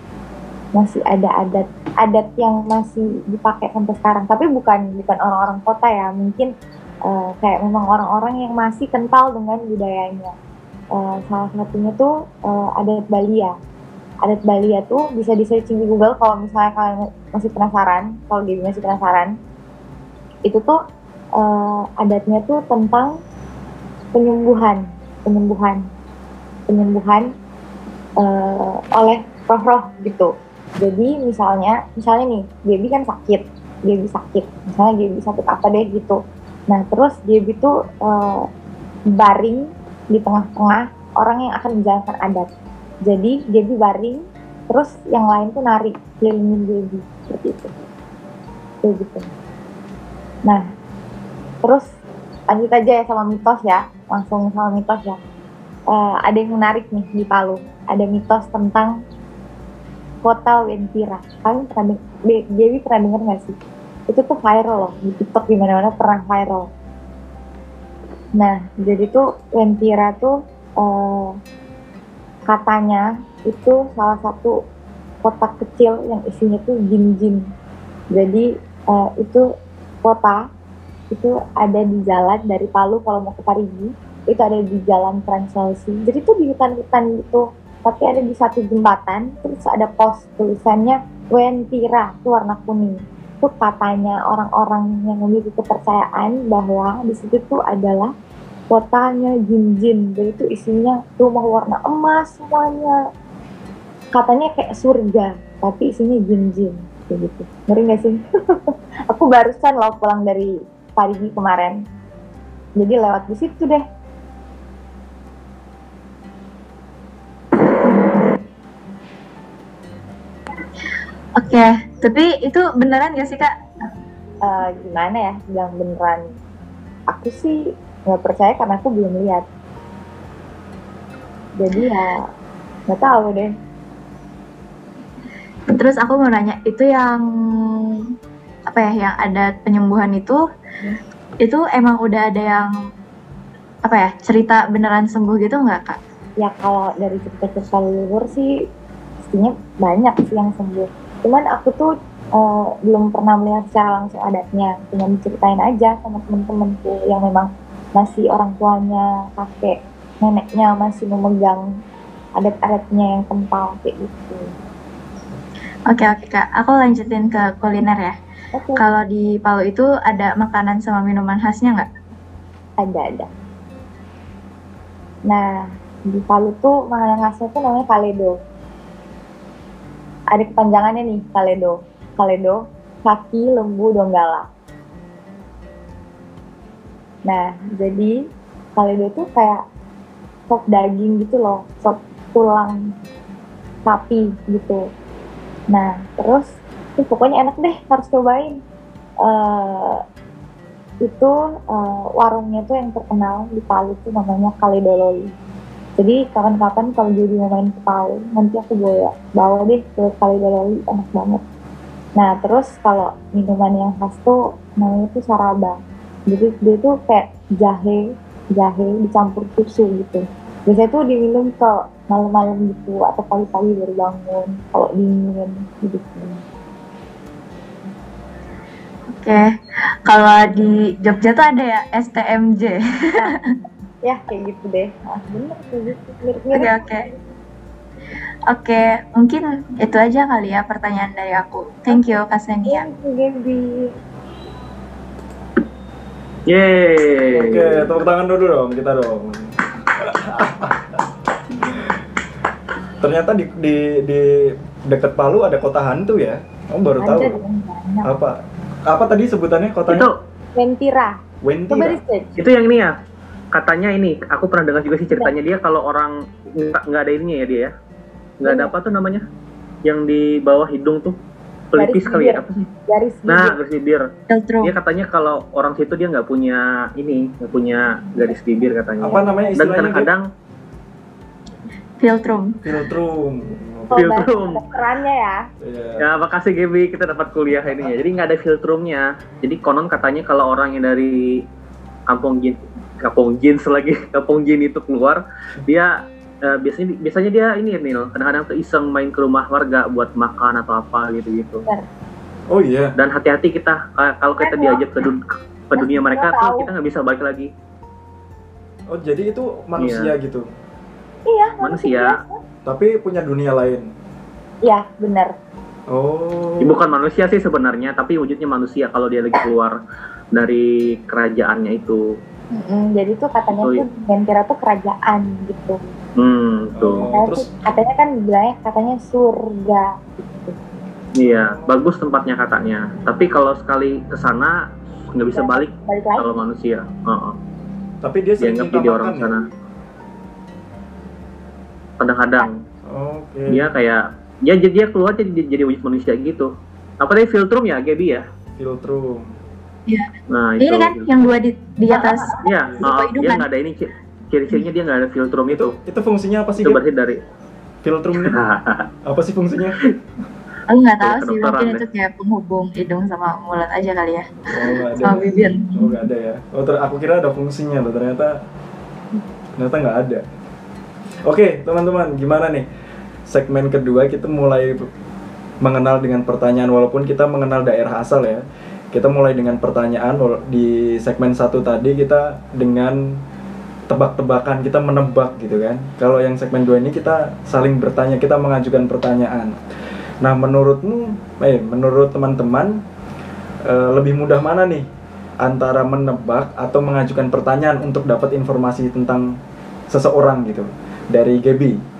Speaker 3: Masih ada adat adat yang masih dipakai sampai sekarang. Tapi bukan bukan orang-orang kota ya. Mungkin eh, kayak memang orang-orang yang masih kental dengan budayanya. Eh, salah satunya tuh eh, adat Balia. Adat Balia tuh bisa di searching di Google kalau misalnya kalian masih penasaran, kalau dia masih penasaran. Itu tuh eh, adatnya tuh tentang penyembuhan, penyembuhan, penyembuhan eh, oleh roh-roh gitu. Jadi misalnya, misalnya nih, Debbie kan sakit, Debbie sakit, misalnya Debbie sakit apa deh gitu. Nah terus Debbie tuh eh, baring di tengah-tengah orang yang akan menjalankan adat. Jadi Debbie baring, terus yang lain tuh narik kelilingin Debbie seperti itu. Kayak gitu. Nah, terus lanjut aja ya sama mitos ya, langsung sama mitos ya. Eh, ada yang menarik nih di Palu. Ada mitos tentang kota Wentira. Kalian pernah Dewi pernah denger nggak sih? Itu tuh viral loh di TikTok di mana-mana pernah viral. Nah, jadi tuh Wentira tuh eh, katanya itu salah satu kota kecil yang isinya tuh jin-jin. Jadi eh, itu kota itu ada di jalan dari Palu kalau mau ke Parigi itu ada di jalan Trans Sulawesi. Jadi tuh di hutan-hutan gitu, tapi ada di satu jembatan terus ada pos tulisannya Wentira itu warna kuning. Itu katanya orang-orang yang memiliki kepercayaan bahwa di situ tuh adalah kotanya jin-jin. Jadi itu isinya rumah warna emas semuanya. Katanya kayak surga, tapi isinya jin-jin. Gitu. Ngeri gak sih? Aku barusan loh pulang dari Parigi kemarin. Jadi lewat di situ deh.
Speaker 1: Oke, tapi itu beneran gak sih kak?
Speaker 3: Eh, gimana ya? Bilang beneran aku sih nggak percaya karena aku belum lihat. Jadi ya nggak tahu deh.
Speaker 1: Terus aku mau nanya, itu yang apa ya, yang ada penyembuhan itu, itu emang udah ada yang apa ya, cerita beneran sembuh gitu nggak kak?
Speaker 3: ya kalau dari cerita-cerita leluhur sih pastinya banyak sih yang sembuh cuman aku tuh eh, belum pernah melihat secara langsung adatnya. Cuma diceritain aja sama temen-temenku yang memang masih orang tuanya kakek neneknya masih memegang adat-adatnya yang kental kayak gitu.
Speaker 1: Oke oke kak, aku lanjutin ke kuliner ya.
Speaker 3: oke.
Speaker 1: Kalau di Palu itu ada makanan sama minuman khasnya nggak?
Speaker 3: ada ada. Nah di Palu tuh makanan khasnya tuh namanya kaledo ada kepanjangannya nih kaledo kaledo kaki lembu donggala nah jadi kaledo tuh kayak sop daging gitu loh, sop tulang sapi gitu. Nah, terus itu pokoknya enak deh, harus cobain. Eh itu eh, warungnya tuh yang terkenal di Palu tuh namanya Kalidololi. Jadi kapan-kapan kalau jadi mau main Palu, nanti aku bawa bawa deh ke Kalidololi, enak banget. Nah, terus kalau minuman yang khas tuh namanya tuh saraba. Jadi dia tuh kayak jahe, jahe dicampur susu gitu. Biasanya tuh diminum ke malam-malam gitu atau pagi-pagi baru bangun kalau dingin gitu.
Speaker 1: Oke, kalau di Jogja tuh ada ya STMJ.
Speaker 3: Ya kayak gitu deh. Nah, bener.
Speaker 1: Oke oke. Oke, mungkin itu aja kali ya pertanyaan dari aku. Thank you Kak Senia.
Speaker 3: Thank you, Gaby.
Speaker 2: Yeay.
Speaker 4: Oke, tepuk tangan dulu dong kita dong. Ternyata di di di dekat Palu ada kota hantu ya? Oh baru tahu.
Speaker 3: Ada.
Speaker 4: Apa? Apa tadi sebutannya kotanya?
Speaker 2: Itu
Speaker 4: Wentira.
Speaker 3: research.
Speaker 2: itu yang ini ya. Katanya ini, aku pernah dengar juga sih ceritanya dia kalau orang nggak nggak ada ininya ya dia ya. Nggak ada apa tuh namanya? Yang di bawah hidung tuh pelipis
Speaker 3: Garis
Speaker 2: kali
Speaker 3: bibir.
Speaker 2: ya apa sih?
Speaker 3: Garis
Speaker 2: Nah,
Speaker 3: bibir.
Speaker 2: garis bibir. Dia katanya kalau orang situ dia nggak punya ini, nggak punya garis bibir katanya.
Speaker 4: Apa namanya
Speaker 2: Dan kadang-kadang
Speaker 1: Filtrum.
Speaker 4: Filtrum.
Speaker 3: Oh,
Speaker 2: filtrum.
Speaker 3: kerannya ya.
Speaker 4: Iya.
Speaker 2: Ya, makasih Gaby, kita dapat kuliah ini ya. Jadi nggak ada filtrumnya. Jadi konon katanya kalau orang yang dari kampung kampung jin lagi, kampung jin itu keluar, dia eh, biasanya biasanya dia ini Nil, kadang-kadang tuh iseng main ke rumah warga buat makan atau apa gitu-gitu.
Speaker 4: Oh iya.
Speaker 2: Dan hati-hati kita ka- kalau kita diajak ke, dun- ke dunia mereka tuh kita nggak bisa balik lagi.
Speaker 4: Oh jadi itu manusia gitu.
Speaker 3: Iya,
Speaker 2: Manusia,
Speaker 4: Tapi punya dunia lain.
Speaker 3: Iya, benar.
Speaker 4: Oh.
Speaker 2: Bukan manusia sih sebenarnya, tapi wujudnya manusia kalau dia lagi keluar dari kerajaannya itu.
Speaker 3: Mm-mm, jadi tuh katanya
Speaker 2: Oh, iya.
Speaker 3: tuh Ventira tuh kerajaan gitu.
Speaker 2: Hmm, tuh.
Speaker 3: Katanya,
Speaker 4: terus
Speaker 3: tuh- katanya kan bilangnya katanya surga. Gitu.
Speaker 2: Iya, bagus tempatnya katanya. Tapi kalau sekali ke sana nggak bisa balik
Speaker 3: Balik lagi.
Speaker 2: kalau manusia. Heeh.
Speaker 4: tapi dia sering
Speaker 2: Dianggap jadi orang
Speaker 4: ya?
Speaker 2: sana. Kadang-kadang
Speaker 4: Oke.
Speaker 2: dia kayak ya jadi dia keluar jadi jadi wujud manusia gitu. Apa tadi filtrum ya, Gaby ya?
Speaker 4: Filtrum.
Speaker 2: Nah, itu.
Speaker 1: Ini kan yang dua di, di atas.
Speaker 2: Iya,
Speaker 1: Di
Speaker 2: oh,
Speaker 1: hidungan.
Speaker 2: dia nggak ada ini ci- ciri-cirinya dia nggak ada filtrum itu.
Speaker 4: Itu itu fungsinya apa sih?
Speaker 2: Itu berarti dari
Speaker 4: Filtrum ini apa sih fungsinya?
Speaker 1: Aku nggak tahu sih, mungkin itu kayak penghubung hidung sama mulut aja kali ya,
Speaker 4: Oh, nggak ada.
Speaker 1: sama bibir.
Speaker 4: Oh, nggak ada ya. Oh, ter- aku kira ada fungsinya loh. Ternyata ternyata nggak ada. Oke, teman-teman, gimana nih? Segmen kedua kita mulai mengenal dengan pertanyaan walaupun kita mengenal daerah asal ya. Kita mulai dengan pertanyaan di segmen satu tadi kita dengan tebak-tebakan kita menebak gitu kan. Kalau yang segmen dua ini kita saling bertanya, kita mengajukan pertanyaan. Nah, menurutmu, eh, menurut teman-teman eh, lebih mudah mana nih antara menebak atau mengajukan pertanyaan untuk dapat informasi tentang seseorang gitu dari Gaby.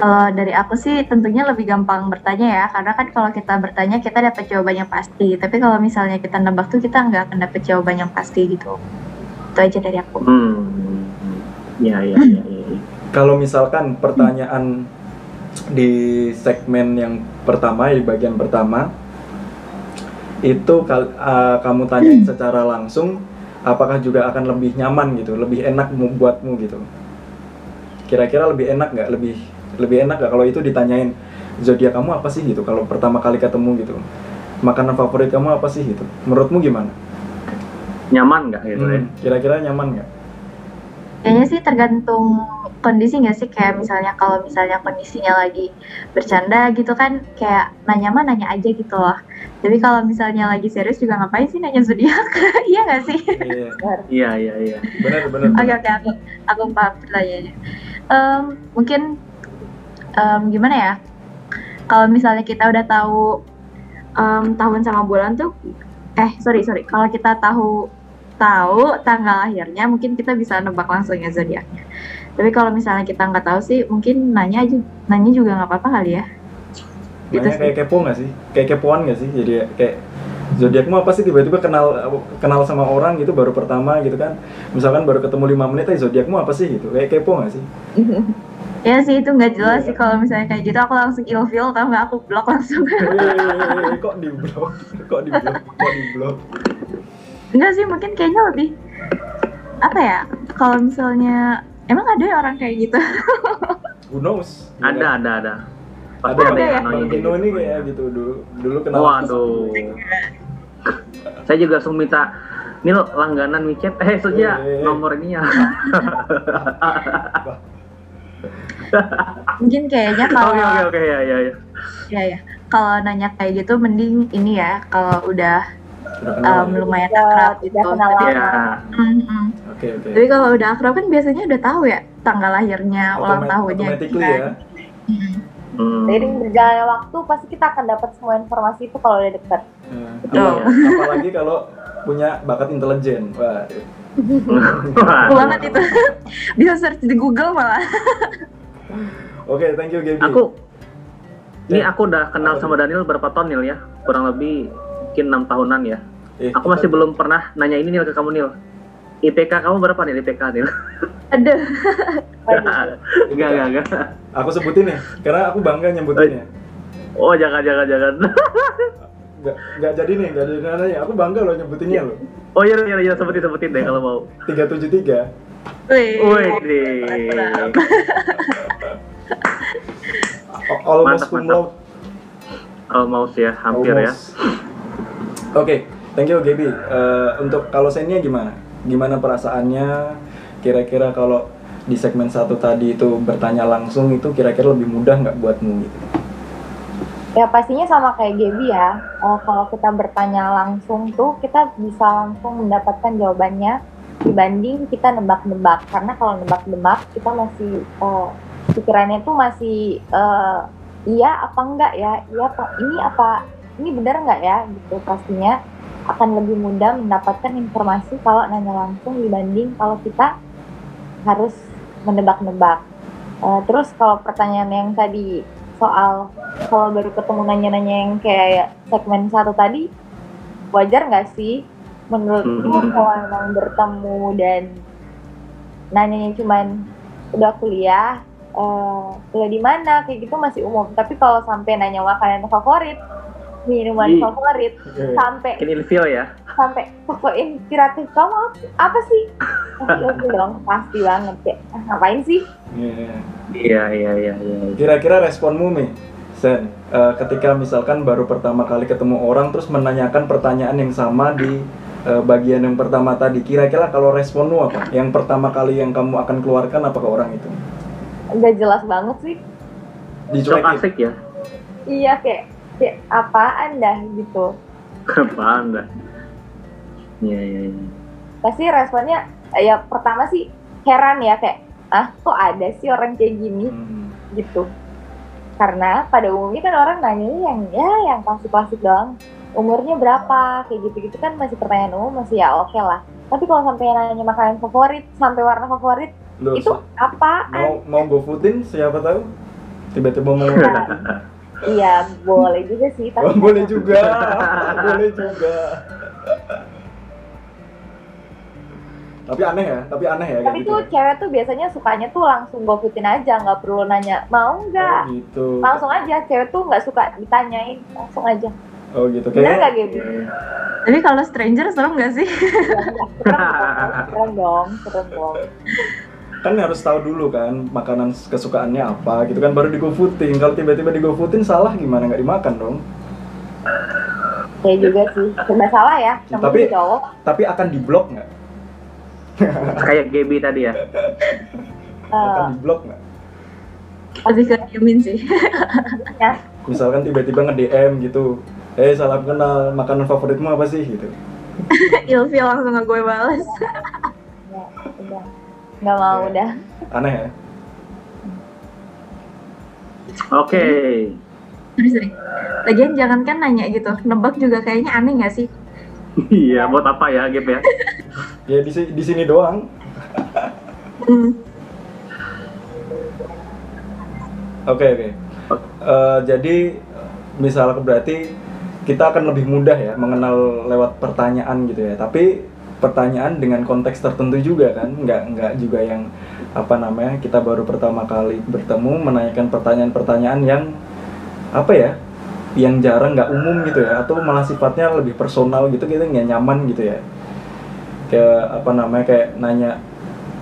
Speaker 1: Kalau dari aku sih tentunya lebih gampang bertanya ya, karena kan kalau kita bertanya kita dapat jawaban yang pasti. Tapi kalau misalnya kita nebak tuh kita nggak akan dapat jawaban yang pasti gitu. Itu aja dari aku.
Speaker 2: Hmm. Ya, ya, ya, ya. ya.
Speaker 4: Kalau misalkan pertanyaan di segmen yang pertama di bagian pertama itu eh, kamu tanyain secara langsung apakah juga akan lebih nyaman gitu, lebih enak mu- buatmu gitu. Kira-kira lebih enak nggak? Lebih lebih enak nggak kalau itu ditanyain zodiak kamu apa sih gitu? Kalau pertama kali ketemu gitu, makanan favorit kamu apa sih gitu? Menurutmu gimana?
Speaker 2: Nyaman nggak gitu ya?
Speaker 4: Hmm, kira-kira nyaman nggak?
Speaker 1: Kayaknya sih tergantung kondisi nggak sih kayak misalnya kalau misalnya kondisinya lagi bercanda gitu kan kayak nanya mah nanya aja gitu loh. Tapi kalau misalnya lagi serius juga ngapain sih nanya zodiak? iya nggak sih?
Speaker 4: Iya,
Speaker 2: Iya, iya, iya.
Speaker 4: benar benar.
Speaker 1: Oke oke aku aku paham pertanyaannya. Em, mungkin em, gimana ya? Kalau misalnya kita udah tahu em, tahun sama bulan tuh, eh sorry sorry, kalau kita tahu tahu tanggal lahirnya, mungkin kita bisa nebak langsung ya zodiaknya. Tapi kalau misalnya kita nggak tahu sih, mungkin nanya aja, nanya juga nggak apa-apa kali ya. Gitu
Speaker 4: Nanya kayak kepo nggak sih? Kayak kepoan nggak sih? Jadi kayak Zodiakmu apa sih tiba-tiba kenal kenal sama orang gitu baru pertama gitu kan. Misalkan baru ketemu lima menit, eh zodiakmu apa sih gitu. Kayak kepo gak sih?
Speaker 1: Ya sih itu nggak jelas sih kalau misalnya kayak gitu aku langsung ilfeel tau nggak aku blok langsung.
Speaker 4: Eh, kok di blok? Kok di blok? Kok di blok?
Speaker 1: Enggak sih mungkin kayaknya lebih apa ya kalau misalnya emang ada ya orang kayak gitu.
Speaker 4: Who knows?
Speaker 2: Ada, ada, ada.
Speaker 4: Ada,
Speaker 2: Pasti ada
Speaker 1: ada
Speaker 2: yang
Speaker 1: ya?
Speaker 4: Bang Dino
Speaker 2: gitu.
Speaker 4: ini kayak gitu dulu. Dulu kenal.
Speaker 2: Waduh. Saya juga langsung minta Nil langganan micet, eh saja
Speaker 4: Eh.
Speaker 2: nomor ini ya.
Speaker 1: Mungkin kayaknya kalau
Speaker 2: Oke oke oke ya ya ya.
Speaker 1: ya ya kalau nanya kayak gitu mending ini ya kalau udah um,
Speaker 4: ya?
Speaker 1: lumayan
Speaker 3: Ya,
Speaker 1: akrab gitu. Tapi,
Speaker 2: Ya.
Speaker 1: Mm, mm.
Speaker 4: Oke oke.
Speaker 1: Tapi kalau udah akrab kan biasanya udah tahu ya tanggal lahirnya, ulang tahunnya.
Speaker 4: automatically
Speaker 1: kan.
Speaker 4: ya.
Speaker 1: Mm.
Speaker 2: Hmm.
Speaker 3: Seiring berjalannya waktu pasti kita akan dapat semua informasi itu kalau udah deket.
Speaker 4: Nah,
Speaker 1: Betul.
Speaker 4: apa- apalagi kalau punya bakat intelijen. Wah,
Speaker 1: banget itu. Bisa search di Google malah.
Speaker 4: oke, thank you Gaby.
Speaker 2: Aku ini
Speaker 4: Ya.
Speaker 2: aku udah kenal sama Daniel berapa tahun Nil ya? Kurang lebih mungkin enam tahunan ya.
Speaker 4: Eh,
Speaker 2: Aku masih belum pernah nanya ini Nil ke kamu Nil. IPK kamu berapa Nil IPK Nil?
Speaker 1: Aduh.
Speaker 2: enggak enggak enggak.
Speaker 4: Aku sebutin ya, karena aku bangga nyebutinnya.
Speaker 2: Oh jangan jangan jangan.
Speaker 4: Nggak, nggak jadi nih, nggak jadi nanya. Aku bangga loh nyebutinnya loh.
Speaker 2: Oh iya iya iya sebutin sebutin deh kalau mau.
Speaker 4: 373.
Speaker 1: Wih.
Speaker 2: Wih
Speaker 1: mantap.
Speaker 4: A- Almost
Speaker 2: Mantap,
Speaker 4: cum
Speaker 2: mantap.
Speaker 4: laude.
Speaker 2: Almost ya, hampir ya.
Speaker 4: Almost. Oke, thank you Gaby. Eh, untuk kalau Senia gimana? Gimana perasaannya? Kira-kira kalau di segmen satu tadi itu bertanya langsung itu kira-kira lebih mudah nggak buatmu gitu?
Speaker 3: Ya pastinya sama kayak Gaby ya. Eh, kalau kita bertanya langsung tuh kita bisa langsung mendapatkan jawabannya dibanding kita nebak-nebak. Karena kalau nebak-nebak kita masih eh, pikirannya tuh masih eh, iya apa enggak ya? Iya apa ini apa ini benar enggak ya? Gitu pastinya akan lebih mudah mendapatkan informasi kalau nanya langsung dibanding kalau kita harus menebak-nebak. Eh, terus kalau pertanyaan yang tadi soal kalau baru ketemu nanya-nanya yang kayak segmen satu tadi wajar nggak sih menurutku
Speaker 2: Hmm.
Speaker 3: kalau emang bertemu dan nanyanya cuman udah kuliah eh kuliah di mana kayak gitu masih umum tapi kalau sampai nanya makanan favorit minuman
Speaker 2: Ih.
Speaker 3: favorit
Speaker 4: Oke.
Speaker 3: sampai
Speaker 2: Ini ilfeel ya.
Speaker 3: Sampai toko inspiratif kamu apa, apa sih pasti oke dong pasti banget kayak "Ah, ngapain sih
Speaker 4: Iya.
Speaker 2: Iya iya iya iya.
Speaker 4: Kira-kira responmu nih, Sen, eh, ketika misalkan baru pertama kali ketemu orang terus menanyakan pertanyaan yang sama di eh, bagian yang pertama tadi, kira-kira kalau responmu apa? Yang pertama kali yang kamu akan keluarkan apa ke orang itu?
Speaker 3: nggak jelas banget sih
Speaker 2: Sok
Speaker 4: Dicuekin.
Speaker 2: asik ya.
Speaker 3: iya kayak kayak apaan dah gitu
Speaker 2: Apaan dah? Iya iya iya.
Speaker 3: pasti responnya ya pertama sih heran ya kayak ah kok ada sih orang kayak gini
Speaker 4: Hmm.
Speaker 3: gitu karena pada umumnya kan orang nanya yang ya yang klasik-klasik doang umurnya berapa kayak gitu-gitu kan masih pertanyaan umum masih ya oke lah tapi kalau sampai nanya makanan favorit sampai warna favorit
Speaker 4: Loh,
Speaker 3: itu apa
Speaker 4: mau mau gofoodin siapa tahu? Tiba-tiba mau
Speaker 3: iya boleh juga sih
Speaker 4: Oh,
Speaker 3: tapi
Speaker 4: boleh juga, boleh juga. Tapi aneh ya, tapi aneh ya kayak
Speaker 3: tapi
Speaker 4: gitu.
Speaker 3: tuh
Speaker 4: ya?
Speaker 3: cewek tuh biasanya sukanya tuh langsung goputin aja nggak perlu nanya mau nggak
Speaker 4: Oh gitu.
Speaker 3: langsung aja cewek tuh nggak suka ditanyain langsung aja
Speaker 4: Oh gitu.
Speaker 3: bener
Speaker 4: Kayaknya
Speaker 3: Gaby?
Speaker 1: Tapi kalau stranger serem nggak sih?
Speaker 3: Serem dong, serem dong,
Speaker 4: kan harus tahu dulu kan makanan kesukaannya apa gitu kan baru di GoFoodin. Kalau tiba-tiba di GoFoodin salah gimana nggak dimakan dong?
Speaker 3: Kayak juga sih, serba salah ya.
Speaker 4: Tapi-
Speaker 3: cowok.
Speaker 4: Tapi akan diblok nggak?
Speaker 2: Kayak Gaby tadi ya.
Speaker 4: Akan
Speaker 3: eh,
Speaker 4: diblok nggak?
Speaker 1: Lebih ke diemin sih.
Speaker 3: ya,
Speaker 4: Misalkan tiba-tiba nge-DM gitu, eh salam kenal makanan favoritmu apa sih gitu.
Speaker 1: Ilfil langsung nge gue bales.
Speaker 3: ya, udah. Nggak mau
Speaker 4: Oke.
Speaker 3: udah.
Speaker 4: Aneh ya?
Speaker 2: Oke.
Speaker 1: Sorry. Lagian jangankan nanya gitu, nebak juga kayaknya aneh nggak sih?
Speaker 2: Iya, buat apa ya, Gap ya?
Speaker 4: Ya di, di sini doang. Oke oke. Eh, jadi misal berarti kita akan lebih mudah ya mengenal lewat pertanyaan gitu ya. Tapi pertanyaan dengan konteks tertentu juga kan, nggak nggak juga yang apa namanya kita baru pertama kali bertemu menanyakan pertanyaan-pertanyaan yang apa ya yang jarang nggak umum gitu ya atau malah sifatnya lebih personal gitu kita nggak nyaman gitu ya. Kayak apa namanya kayak nanya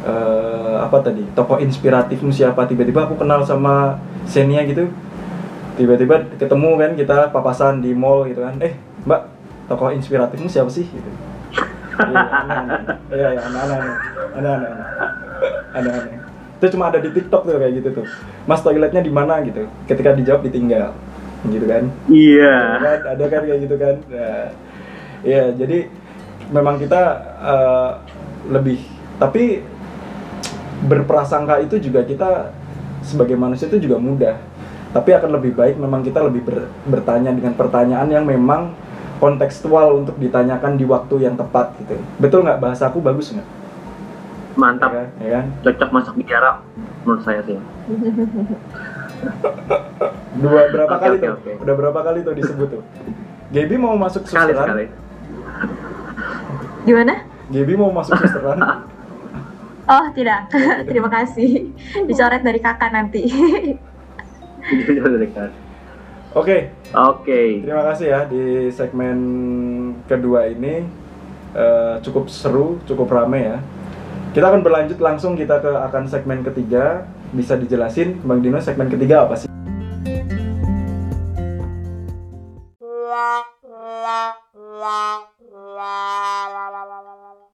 Speaker 4: eh, apa tadi tokoh inspiratifmu siapa? Tiba-tiba aku kenal sama Xenia gitu. Tiba-tiba ketemu kan kita papasan di mall gitu kan. Eh mbak tokoh inspiratifmu siapa sih? Gitu. Iya iya iya aneh-aneh aneh-aneh. Aneh-aneh. Itu cuma ada di TikTok tuh kayak gitu tuh. Mas toiletnya di mana gitu? Ketika dijawab ditinggal gitu kan
Speaker 2: Iya.
Speaker 4: ada kan ada kan kayak gitu kan nah, ya jadi memang kita eh, lebih tapi berprasangka itu juga kita sebagai manusia itu juga mudah tapi akan lebih baik memang kita lebih ber- bertanya dengan pertanyaan yang memang kontekstual untuk ditanyakan di waktu yang tepat gitu betul nggak bahasaku bagus nggak ya
Speaker 2: Mantap.
Speaker 4: kan? ya kan
Speaker 2: Cocok masuk bicara menurut saya sih.
Speaker 4: dua berapa
Speaker 2: Oke,
Speaker 4: kali
Speaker 2: oke,
Speaker 4: tuh
Speaker 2: oke.
Speaker 4: udah berapa kali tuh disebut tuh Gaby mau masuk
Speaker 2: Sekali
Speaker 4: susteran
Speaker 2: sekali.
Speaker 1: Gimana?
Speaker 4: Gaby mau masuk susteran
Speaker 1: Oh tidak, terima kasih. Dicoret dari kakak nanti.
Speaker 4: Oke,
Speaker 2: Oke.
Speaker 4: terima kasih ya di segmen kedua ini eh, cukup seru, cukup rame ya. Kita akan berlanjut langsung kita ke akan segmen ketiga bisa dijelasin Bang Dino segmen ketiga apa sih?